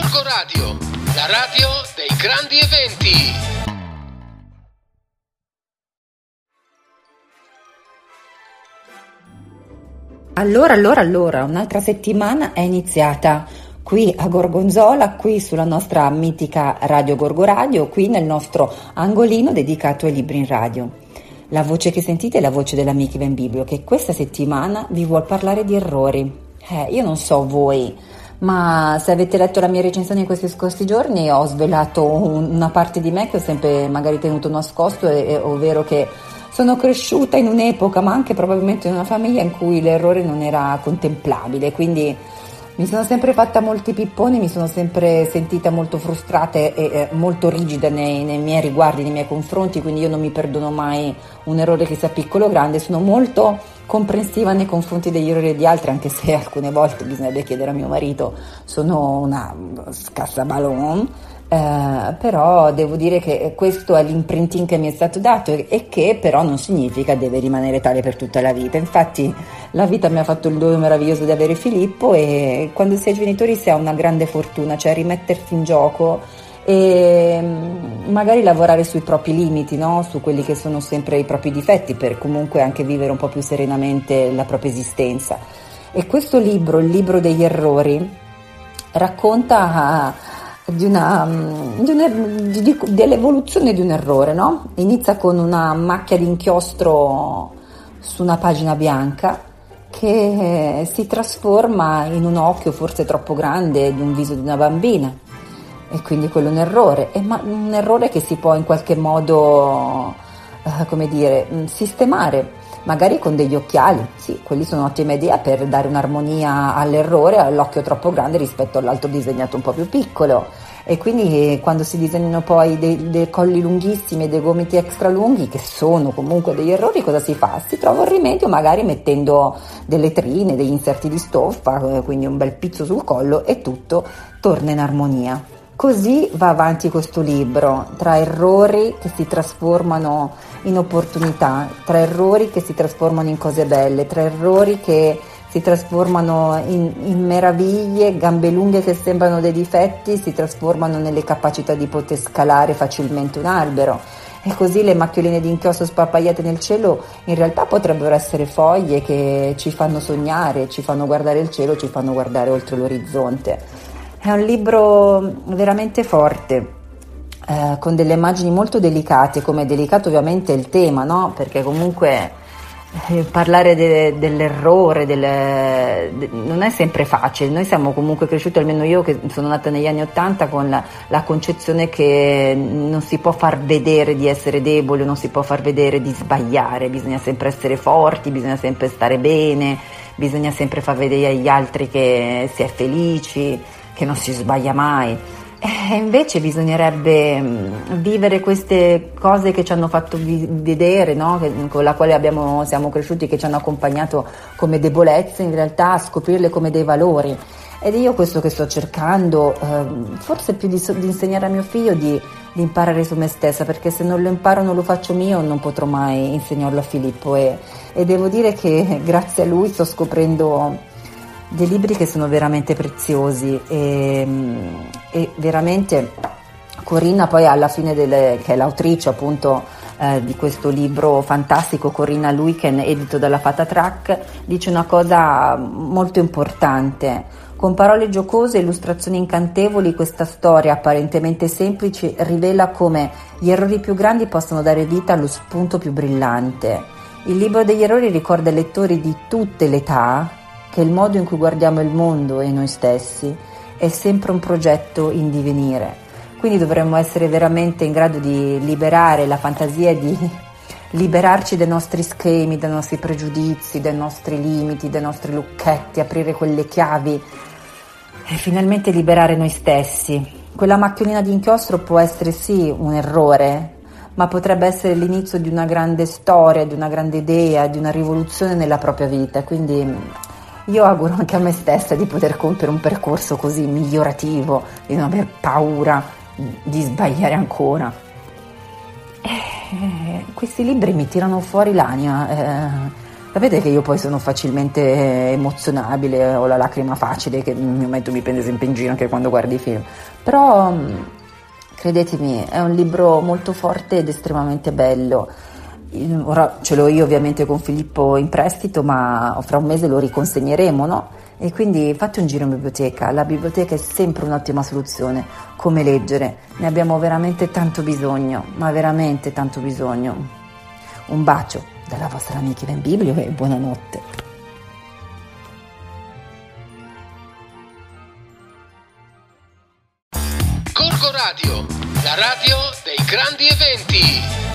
Gorgo Radio, la radio dei grandi eventi. Allora, allora, allora, un'altra settimana è iniziata qui a Gorgonzola, qui sulla nostra mitica Radio Gorgo Radio, qui nel nostro angolino dedicato ai libri in radio. La voce che sentite è la voce dell'amica Ben Biblio che questa settimana vi vuol parlare di errori. Eh, io non so voi, ma se avete letto la mia recensione in questi scorsi giorni ho svelato un, una parte di me che ho sempre magari tenuto nascosto, ovvero che sono cresciuta in un'epoca, ma anche probabilmente in una famiglia in cui l'errore non era contemplabile, quindi mi sono sempre fatta molti pipponi, mi sono sempre sentita molto frustrata e, e molto rigida nei, nei, miei riguardi, nei miei confronti, quindi io non mi perdono mai un errore che sia piccolo o grande, sono molto comprensiva nei confronti degli errori di altri, anche se alcune volte bisognerebbe chiedere a mio marito, sono una scassabalon, eh, però devo dire che questo è l'imprinting che mi è stato dato e, e, che però non significa deve rimanere tale per tutta la vita. Infatti la vita mi ha fatto il dono meraviglioso di avere Filippo e quando si è genitori si ha una grande fortuna, cioè rimettersi in gioco e mm, magari lavorare sui propri limiti, no? su quelli che sono sempre i propri difetti per comunque anche vivere un po' più serenamente la propria esistenza. E questo libro, il libro degli errori, racconta di una, mm, di una, di, dell'evoluzione di un errore, no? Inizia con una macchia d'inchiostro su una pagina bianca che si trasforma in un occhio forse troppo grande di un viso di una bambina e quindi quello è un errore, è un errore che si può in qualche modo, eh, come dire, mm, sistemare, magari con degli occhiali, sì, quelli sono un'ottima idea per dare un'armonia all'errore, all'occhio troppo grande rispetto all'altro disegnato un po' più piccolo. E quindi quando si disegnano poi dei, dei colli lunghissimi e dei gomiti extra lunghi, che sono comunque degli errori, cosa si fa? Si trova un rimedio magari mettendo delle trine, degli inserti di stoffa, eh, quindi un bel pizzo sul collo e tutto torna in armonia. Così va avanti questo libro, tra errori che si trasformano in opportunità, tra errori che si trasformano in cose belle, tra errori che si trasformano in, in, meraviglie, gambe lunghe che sembrano dei difetti, si trasformano nelle capacità di poter scalare facilmente un albero. E così le macchioline di inchiostro sparpagliate nel cielo in realtà potrebbero essere foglie che ci fanno sognare, ci fanno guardare il cielo, ci fanno guardare oltre l'orizzonte. È un libro veramente forte, eh, con delle immagini molto delicate, come è delicato ovviamente il tema, no? Perché comunque eh, parlare de, dell'errore delle, de, non è sempre facile. Noi siamo comunque cresciuti, almeno io che sono nata negli anni Ottanta, con la, la concezione che non si può far vedere di essere debole, non si può far vedere di sbagliare, bisogna sempre essere forti, bisogna sempre stare bene, bisogna sempre far vedere agli altri che si è felici che non si sbaglia mai. E invece bisognerebbe mm, vivere queste cose che ci hanno fatto vi- vedere, no? con la quale abbiamo, siamo cresciuti, che ci hanno accompagnato come debolezze, in realtà scoprirle come dei valori. Ed io questo che sto cercando, eh, forse più di, di, insegnare a mio figlio, di, di, imparare su me stessa, perché se non lo imparo, non lo faccio mio, non potrò mai insegnarlo a Filippo. E, e devo dire che grazie a lui sto scoprendo dei libri che sono veramente preziosi e, e veramente Corinna poi alla fine delle, che è l'autrice appunto eh, di questo libro fantastico Corinna Luiken edito dalla Fata Track dice una cosa molto importante. Con parole giocose e illustrazioni incantevoli questa storia apparentemente semplice rivela come gli errori più grandi possono dare vita allo spunto più brillante. Il libro degli errori ricorda ai lettori di tutte le età che il modo in cui guardiamo il mondo e noi stessi è sempre un progetto in divenire. Quindi dovremmo essere veramente in grado di liberare la fantasia di liberarci dai nostri schemi, dai nostri pregiudizi, dai nostri limiti, dai nostri lucchetti, aprire quelle chiavi e finalmente liberare noi stessi. Quella macchiolina di inchiostro può essere sì un errore, ma potrebbe essere l'inizio di una grande storia, di una grande idea, di una rivoluzione nella propria vita. Quindi io auguro anche a me stessa di poter compiere un percorso così migliorativo, di non aver paura di sbagliare ancora. Eh, questi libri mi tirano fuori l'anima, eh, Sapete che io poi sono facilmente emozionabile, ho la lacrima facile, che mio marito mi prende sempre in giro anche quando guardi i film. Però mm, credetemi, è un libro molto forte ed estremamente bello. Ora ce l'ho io ovviamente con Filippo in prestito, ma fra un mese lo riconsegneremo, no? E quindi fate un giro in biblioteca, la biblioteca è sempre un'ottima soluzione, come leggere, ne abbiamo veramente tanto bisogno, ma veramente tanto bisogno. Un bacio dalla vostra amica Ivan Biblio e buonanotte. Corco Radio, la radio dei grandi eventi.